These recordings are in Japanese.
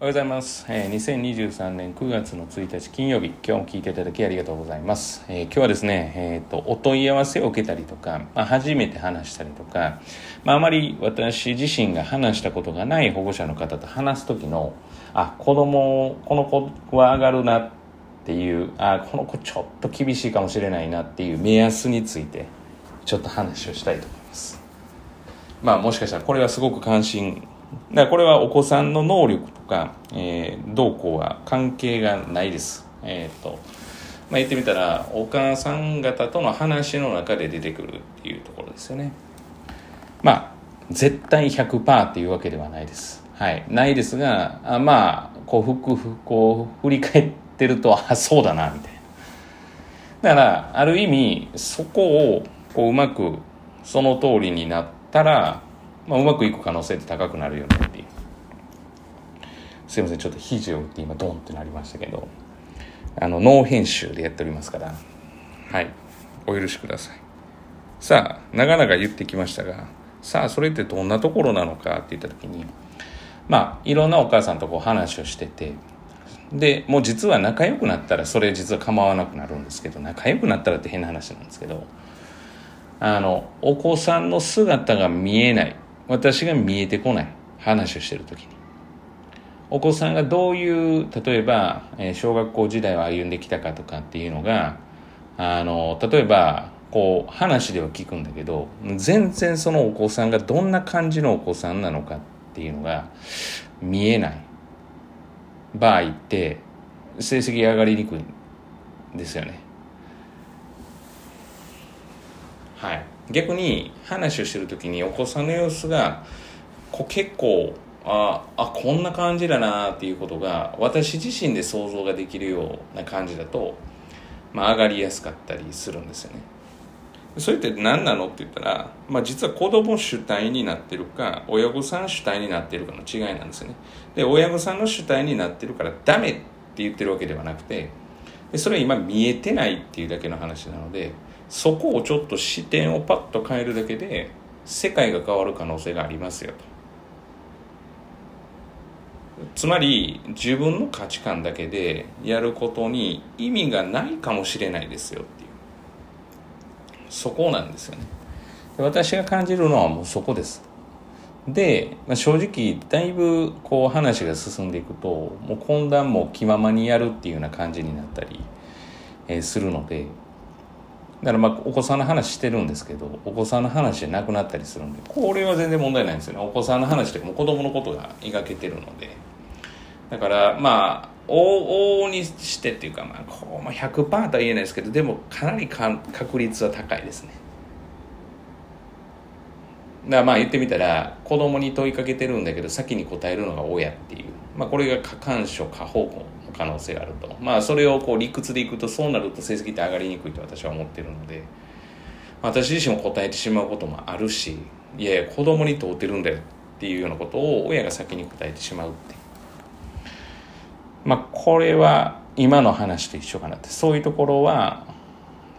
おはようございます、えー、2023年9月の1日金曜日今日も聞いていただきありがとうございます、えー今日はですね、えー、とお問い合わせを受けたりとか、まあ、初めて話したりとか、まあ、あまり私自身が話したことがない保護者の方と話す時のあ子供この子は上がるなっていうあこの子ちょっと厳しいかもしれないなっていう目安についてちょっと話をしたいと思います。まあもしかしたらこれはすごく関心だからこれはお子さんの能力とか、えー、どうこうは関係がないです。えっ、とまあ言ってみたらお母さん方との話の中で出てくるっていうところですよね。まあ絶対100%っていうわけではないです。はい。ないですがあまあこうふくふこう振り返ってるとあそうだなみたいな。だからある意味そこをこううまくその通りになったら、まあ、うまくいく可能性って高くなるよねっていう。すいませんちょっと肘を打って今ドンってなりましたけど。あのノー編集でやっておりますから。はい。お許しください。さあ長々言ってきましたがさあそれってどんなところなのかって言った時にまあいろんなお母さんとこう話をしててでもう実は仲良くなったらそれ実は構わなくなるんですけど仲良くなったらって変な話なんですけどあのお子さんの姿が見えない。私が見えてこない話をしてる時にお子さんがどういう例えば、えー小学校時代を歩んできたかとかっていうのがあの例えばこう話では聞くんだけど全然そのお子さんがどんな感じのお子さんなのかっていうのが見えない場合って成績上がりにくいんですよね。はい、逆に話をしてる時にお子さんの様子がこ結構ああこんな感じだなっていうことが私自身で想像ができるような感じだと、まあ、上がりやすかったりするんですよね。それって何なのって言ったら、まあ、実は子供主体になってるか親御さん主体になってるかの違いなんですよね。で親御さんの主体になってるからダメって言ってるわけではなくてでそれは今見えてないっていうだけの話なのでそこをちょっと視点をパッと変えるだけで世界が変わる可能性がありますよと。つまり自分の価値観だけでやることに意味がないかもしれないですよっていう。そこなんですよね。私が感じるのはもうそこです。で、まあ、正直だいぶこう話が進んでいくともう懇談も気ままにやるっていうような感じになったり、えーするのでだからまあお子さんの話してるんですけどお子さんの話じゃなくなったりするんでこれは全然問題ないんですよね。お子さんの話というかもう子供のことが描けてるので。だからまあ往々にしてっていうか、まあ、こうまあ100%とは言えないですけどでもかなりか確率は高いですね。だからまあ言ってみたら子供に問いかけてるんだけど先に答えるのが親っていう、まあ、これが過干渉過方向可能性があると。まあそれをこう理屈でいくとそうなると成績って上がりにくいと私は思ってるので。私自身も答えてしまうこともあるしいやいや子供に問うてるんだよっていうようなことを親が先に答えてしまうってまあこれは今の話と一緒かなって。そういうところは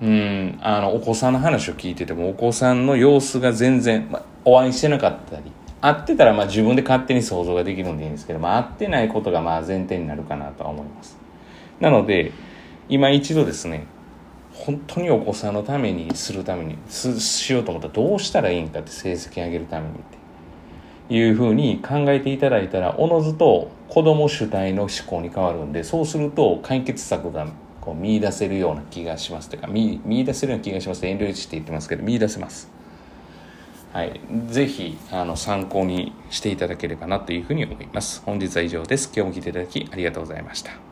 うんあのお子さんの話を聞いててもお子さんの様子が全然、まあ、お会いしてなかったり会ってたらまあ自分で勝手に想像ができるんでいいんですけど、まあ、会ってないことがまあ前提になるかなとは思います。なので今一度ですね本当にお子さんのためにするためにしようと思ったらどうしたらいいんかって成績上げるためにって。いうふうに考えていただいたらおのずと子供主体の思考に変わるんでそうすると解決策がこう見出せるような気がしますというか見見出せるような気がします。遠慮して言ってますけど見出せます。はい、ぜひあの参考にしていただければなというふうに思います。本日は以上です。今日も聞いていただきありがとうございました。